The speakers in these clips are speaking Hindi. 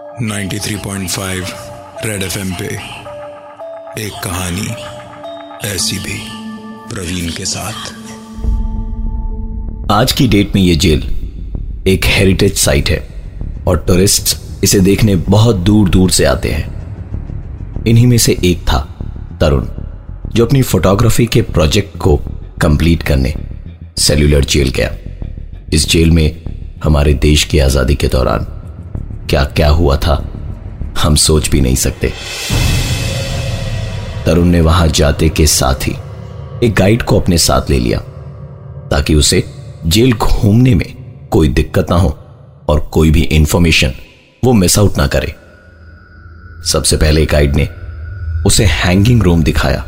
93.5 रेड एफएम पे एक कहानी ऐसी भी प्रवीण के साथ। आज की डेट में ये जेल एक हेरिटेज साइट है और टूरिस्ट इसे देखने बहुत दूर दूर से आते हैं। इन्हीं में से एक था तरुण, जो अपनी फोटोग्राफी के प्रोजेक्ट को कंप्लीट करने सेल्यूलर जेल गया। इस जेल में हमारे देश की आज़ादी के दौरान क्या क्या हुआ था, हम सोच भी नहीं सकते। तरुण ने वहाँ जाते के साथ ही एक गाइड को अपने साथ ले लिया, ताकि उसे जेल घूमने में कोई दिक्कत ना हो और कोई भी इंफॉर्मेशन वो मिस आउट ना करे। सबसे पहले गाइड ने उसे हैंगिंग रूम दिखाया,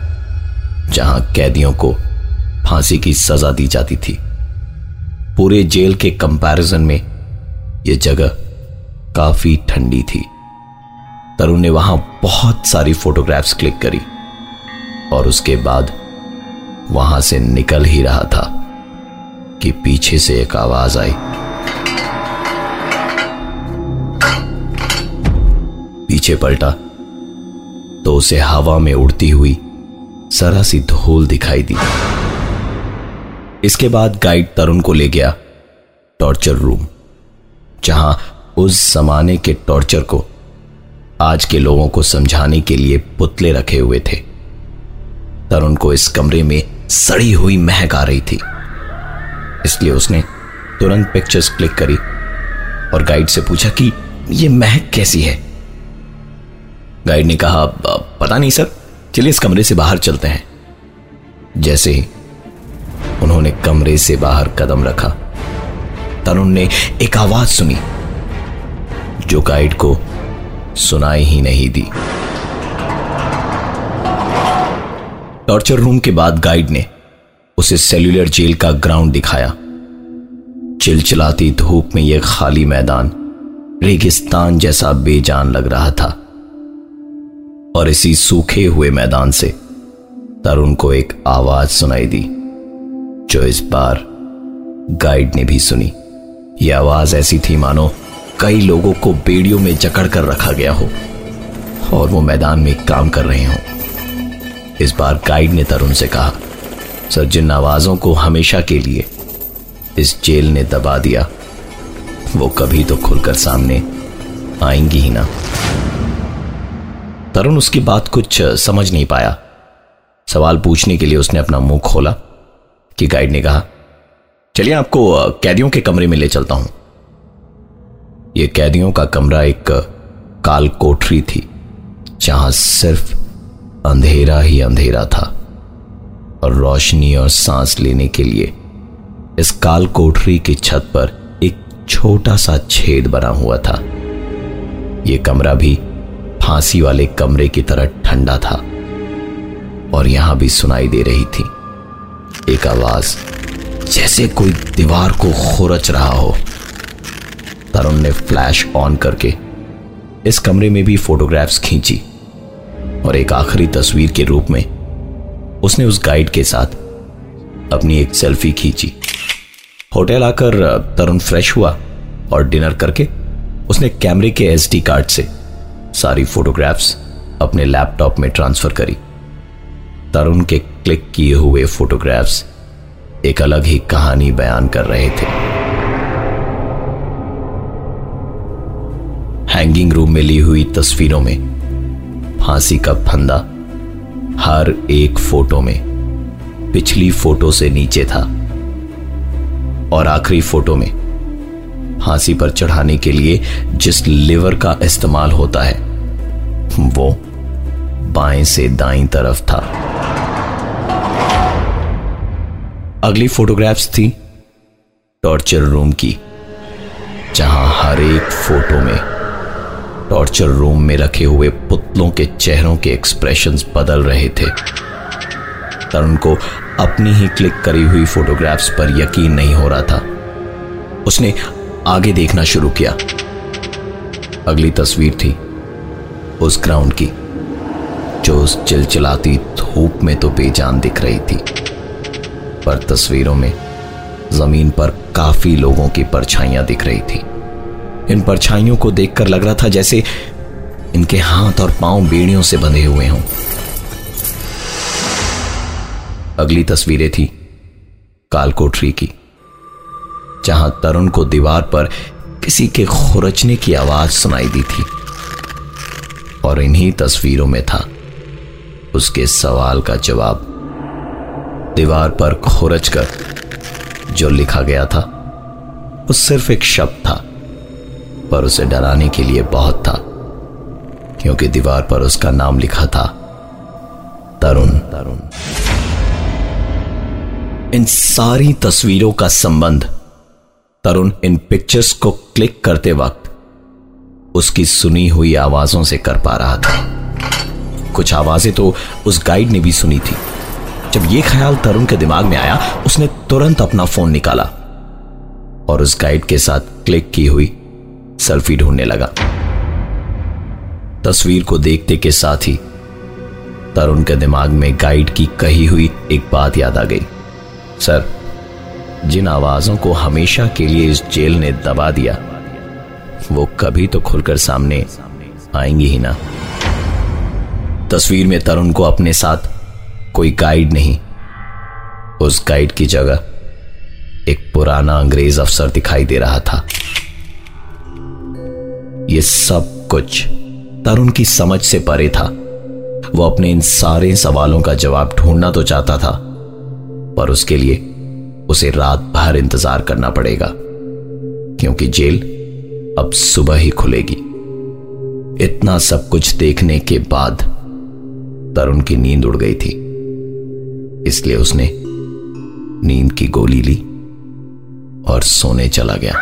जहाँ कैदियों को फांसी की सजा दी जाती थी। पूरे जेल के कंपैरिजन में यह जगह काफ़ी ठंडी थी। तरुण ने वहाँ बहुत सारी फोटोग्राफ्स क्लिक करी और उसके बाद वहाँ से निकल ही रहा था कि पीछे से एक आवाज़ आई। पीछे पलटा तो उसे हवा में उड़ती हुई सरा सी धूल दिखाई दी। इसके बाद गाइड तरुण को ले गया टॉर्चर रूम जहाँ उस जमाने के टॉर्चर को, आज के लोगों को समझाने के लिए पुतले रखे हुए थे। तरुण को इस कमरे में सड़ी हुई महक आ रही थी। इसलिए उसने तुरंत पिक्चर्स क्लिक करी और गाइड से पूछा कि यह महक कैसी है? गाइड ने कहा पता नहीं सर, चलिए इस कमरे से बाहर चलते हैं। जैसे ही उन्होंने कमरे से बाहर कदम रखा, तरुण ने एक आवाज़ सुनी। जो गाइड को सुनाई ही नहीं दी। टॉर्चर रूम के बाद गाइड ने उसे सेल्यूलर जेल का ग्राउंड दिखाया। चिलचिलाती धूप में यह खाली मैदान रेगिस्तान जैसा बेजान लग रहा था। और इसी सूखे हुए मैदान से तरुण को एक आवाज़ सुनाई दी, जो इस बार गाइड ने भी सुनी। यह आवाज़ ऐसी थी, मानो कई लोगों को बेड़ियों में जकड़ कर रखा गया हो और वो मैदान में काम कर रहे हो। इस बार गाइड ने तरुण से कहा, सर, जिन आवाजों को हमेशा के लिए इस जेल ने दबा दिया, वो कभी तो खुलकर सामने आएँगी ही ना। तरुण उसकी बात कुछ समझ नहीं पाया। सवाल पूछने के लिए उसने अपना मुँह खोला कि गाइड ने कहा, चलिए आपको कैदियों के कमरे में ले चलता हूँ। यह कैदियों का कमरा एक काल कोठरी थी, जहाँ सिर्फ़ अंधेरा ही अंधेरा था। और रोशनी और सांस लेने के लिए इस काल कोठरी की छत पर एक छोटा सा छेद बना हुआ था। यह कमरा भी फांसी वाले कमरे की तरह ठंडा था और यहाँ भी सुनाई दे रही थी। एक आवाज़ जैसे कोई दीवार को खोरच रहा हो। तरुण ने फ्लैश ऑन करके इस कमरे में भी फोटोग्राफ्स खींची और एक आखिरी तस्वीर के रूप में उसने उस गाइड के साथ अपनी एक सेल्फी खींची। होटल आकर तरुण फ्रेश हुआ और डिनर करके उसने कैमरे के एसडी कार्ड से सारी फोटोग्राफ्स अपने लैपटॉप में ट्रांसफ़र करी। तरुण के क्लिक किए हुए फोटोग्राफ्स एक अलग ही कहानी बयान कर रहे थे। हैंगिंग रूम में ली हुई तस्वीरों में, फांसी का फंदा हर एक फ़ोटो में, पिछली फ़ोटो से नीचे था और आखिरी फ़ोटो में, फांसी पर चढ़ाने के लिए जिस लिवर का इस्तेमाल होता है, वो बाएँ से दाई तरफ़ था। अगली फोटोग्राफ्स थी टॉर्चर रूम की, जहाँ हर एक फ़ोटो में टॉर्चर रूम में रखे हुए पुतलों के चेहरों के एक्सप्रेशंस बदल रहे थे। तरुण को अपनी ही क्लिक करी हुई फोटोग्राफ्स पर यकीन नहीं हो रहा था। उसने आगे देखना शुरू किया। अगली तस्वीर थी उस ग्राउंड की, जो उस चिलचिलाती धूप में तो बेजान दिख रही थी। पर तस्वीरों में ज़मीन पर काफ़ी लोगों की परछाइयाँ दिख रही थी। इन परछाइयों को देखकर लग रहा था जैसे इनके हाथ और पाँव बेड़ियों से बंधे हुए हों। अगली तस्वीरें थी कालकोठरी की, जहाँ तरुण को दीवार पर किसी के खुरचने की आवाज़ सुनाई दी थी। और इन्हीं तस्वीरों में था उसके सवाल का जवाब। दीवार पर खुरच कर जो लिखा गया था, वो सिर्फ़ एक शब्द था। पर उसे डराने के लिए बहुत था, क्योंकि दीवार पर उसका नाम लिखा था, तरुण। तरुण इन सारी तस्वीरों का संबंध, तरुण इन पिक्चर्स को क्लिक करते वक्त, उसकी सुनी हुई आवाजों से कर पा रहा था। कुछ आवाज़ें तो उस गाइड ने भी सुनी थी। जब यह ख्याल तरुण के दिमाग में आया, उसने तुरंत अपना फ़ोन निकाला और उस गाइड के साथ क्लिक की हुई। सेल्फी ढूँढने लगा। तस्वीर को देखते के साथ ही तरुण के दिमाग में गाइड की कही हुई एक बात याद आ गई। सर, जिन आवाजों को हमेशा के लिए इस जेल ने दबा दिया, वो कभी तो खुलकर सामने आएँगी ही ना। तस्वीर में तरुण को अपने साथ कोई गाइड नहीं। उस गाइड की जगह एक पुराना अंग्रेज़ अफसर दिखाई दे रहा था। यह सब कुछ तरुण की समझ से परे था। वो अपने इन सारे सवालों का जवाब ढूंढना तो चाहता था, पर उसके लिए उसे रात भर इंतज़ार करना पड़ेगा, क्योंकि जेल अब सुबह ही खुलेगी। इतना सब कुछ देखने के बाद तरुण की नींद उड़ गई थी। इसलिए उसने नींद की गोली ली और सोने चला गया।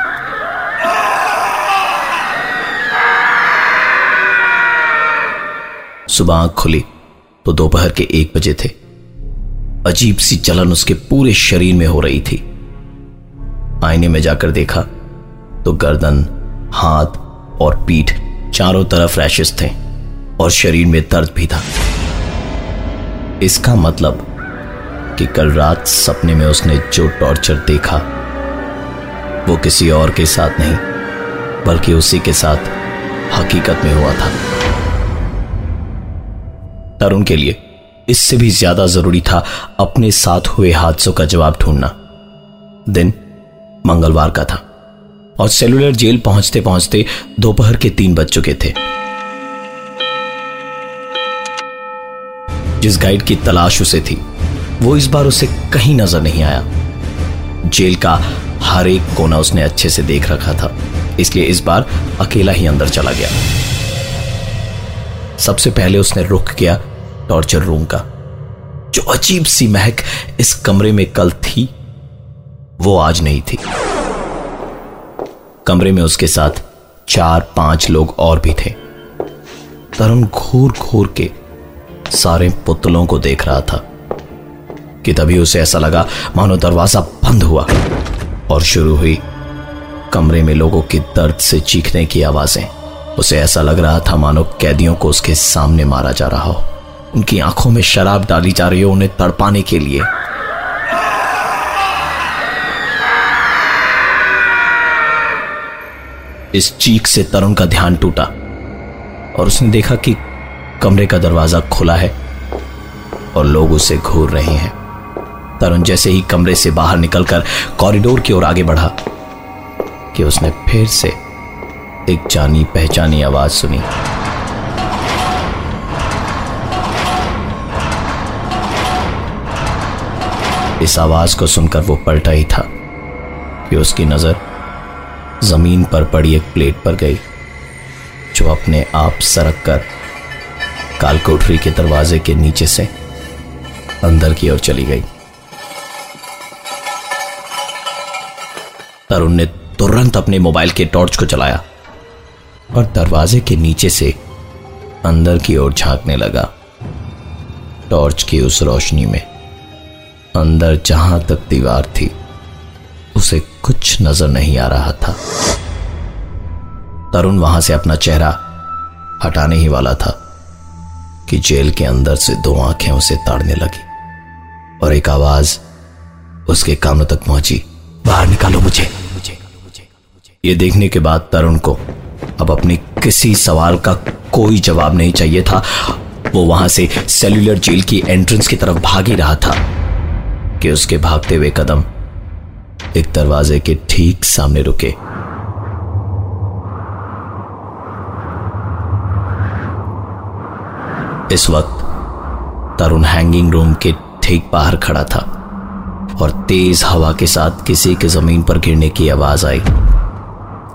सुबह आँख खुली तो दोपहर के एक बजे थे। अजीब सी जलन उसके पूरे शरीर में हो रही थी। आईने में जाकर देखा तो गर्दन, हाथ और पीठ चारों तरफ़ रैशेस थे और शरीर में दर्द भी था। इसका मतलब कि कल रात सपने में उसने जो टॉर्चर देखा, वो किसी और के साथ नहीं, बल्कि उसी के साथ हकीकत में हुआ था। तरुण के लिए। इससे भी ज़्यादा ज़रूरी था अपने साथ हुए हादसों का जवाब ढूंढना। दिन मंगलवार का था और सेलुलर जेल पहुँचते पहुँचते दोपहर के तीन बज चुके थे। जिस गाइड की तलाश उसे थी, वो इस बार उसे कहीं नज़र नहीं आया। जेल का हर एक कोना उसने अच्छे से देख रखा था, इसलिए इस बार अकेला ही अंदर चला गया। सबसे पहले उसने रुक किया टॉर्चर रूम का। जो अजीब सी महक इस कमरे में कल थी, वो आज नहीं थी। कमरे में उसके साथ चार पाँच लोग और भी थे। तरुण घूर घूर के सारे पुतलों को देख रहा था कि तभी उसे ऐसा लगा मानो दरवाज़ा बंद हुआ और शुरू हुई कमरे में लोगों की दर्द से चीखने की आवाज़ें। उसे ऐसा लग रहा था मानो कैदियों को उसके सामने मारा जा रहा हो। उनकी आँखों में शराब डाली जा रही हो उन्हें तड़पाने के लिए। इस चीख से तरुण का ध्यान टूटा और उसने देखा कि कमरे का दरवाज़ा खुला है और लोग उसे घूर रहे हैं। तरुण जैसे ही कमरे से बाहर निकलकर कॉरिडोर की ओर आगे बढ़ा कि उसने फिर से एक जानी पहचानी आवाज़ सुनी। इस आवाज़ को सुनकर वो पलटा ही था कि उसकी नज़र ज़मीन पर पड़ी एक प्लेट पर गई, जो अपने आप सरक कर कालकोठरी के दरवाजे के नीचे से अंदर की ओर चली गई। तरुण ने तुरंत अपने मोबाइल के टॉर्च को चलाया और दरवाजे के नीचे से अंदर की ओर झांकने लगा। टॉर्च की उस रोशनी में अंदर जहाँ तक दीवार थी उसे कुछ नज़र नहीं आ रहा था। तरुण वहाँ से अपना चेहरा हटाने ही वाला था कि जेल के अंदर से दो आँखें उसे ताड़ने लगी और एक आवाज़ उसके कानों तक पहुँची। बाहर निकालो मुझे। यह देखने के बाद तरुण को अब अपने किसी सवाल का कोई जवाब नहीं चाहिए था। वो वहाँ से सेल्यूलर जेल की एंट्रेंस की तरफ़ भाग ही रहा था। कि उसके भागते हुए कदम एक दरवाजे के ठीक सामने रुके। इस वक्त तरुण हैंगिंग रूम के ठीक बाहर खड़ा था और तेज हवा के साथ किसी के ज़मीन पर गिरने की आवाज़ आई।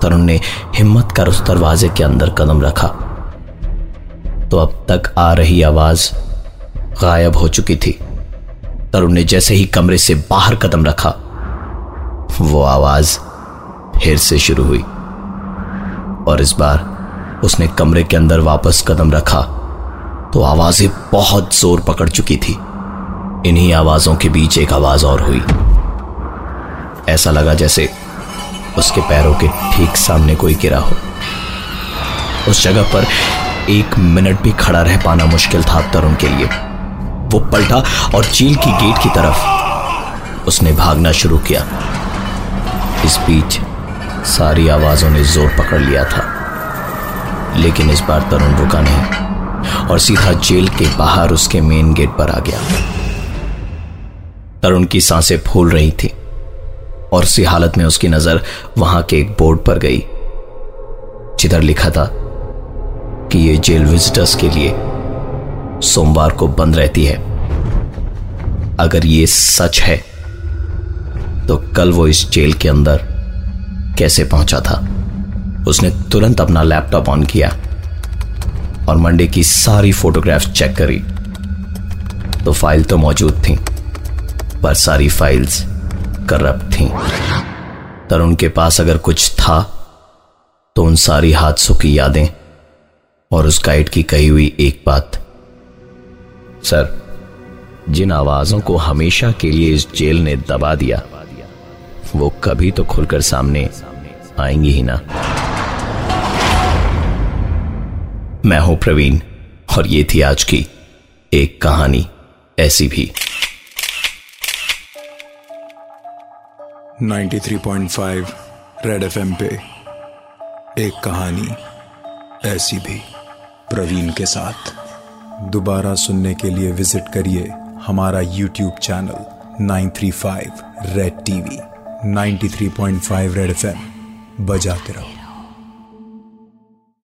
तरुण ने हिम्मत कर उस दरवाजे के अंदर कदम रखा। तो अब तक आ रही आवाज़ गायब हो चुकी थी। तरुण ने जैसे ही कमरे से बाहर कदम रखा, वो आवाज़ फिर से शुरू हुई। और इस बार उसने कमरे के अंदर वापस कदम रखा तो आवाज़ें बहुत ज़ोर पकड़ चुकी थी। इन्हीं आवाजों के बीच एक आवाज़ और हुई। ऐसा लगा जैसे उसके पैरों के ठीक सामने कोई गिरा हो। उस जगह पर एक मिनट भी खड़ा रह पाना मुश्किल था तरुण के लिए। वो पलटा और चील की गेट की तरफ़ उसने भागना शुरू किया। इस बीच सारी आवाजों ने ज़ोर पकड़ लिया था। लेकिन इस बार तरुण रुका नहीं और सीधा जेल के बाहर उसके मेन गेट पर आ गया। तरुण की साँसें फूल रही थी और उसी हालत में उसकी नज़र वहाँ के एक बोर्ड पर गई। जिधर लिखा था कि यह जेल विजिटर्स के लिए सोमवार को बंद रहती है। अगर यह सच है तो कल वो इस जेल के अंदर कैसे पहुँचा था? उसने तुरंत अपना लैपटॉप ऑन किया और मंडे की सारी फोटोग्राफ्स चेक करी। तो फ़ाइल तो मौजूद थी, पर सारी फाइल्स करप्ट थी। तरुण के पास अगर कुछ था तो उन सारी हादसों की यादें और उस गाइड की कही हुई एक बात सर, जिन आवाजों को हमेशा के लिए इस जेल ने दबा दिया, वो कभी तो खुलकर सामने आएँगी ही ना। मैं हूँ प्रवीण, और ये थी आज की एक कहानी ऐसी भी। 93.5 रेड एफएम पे एक कहानी ऐसी भी प्रवीण के साथ। दोबारा सुनने के लिए विज़िट करिए हमारा YouTube channel 935 red TV 93.5 red FM. बजाते रहो।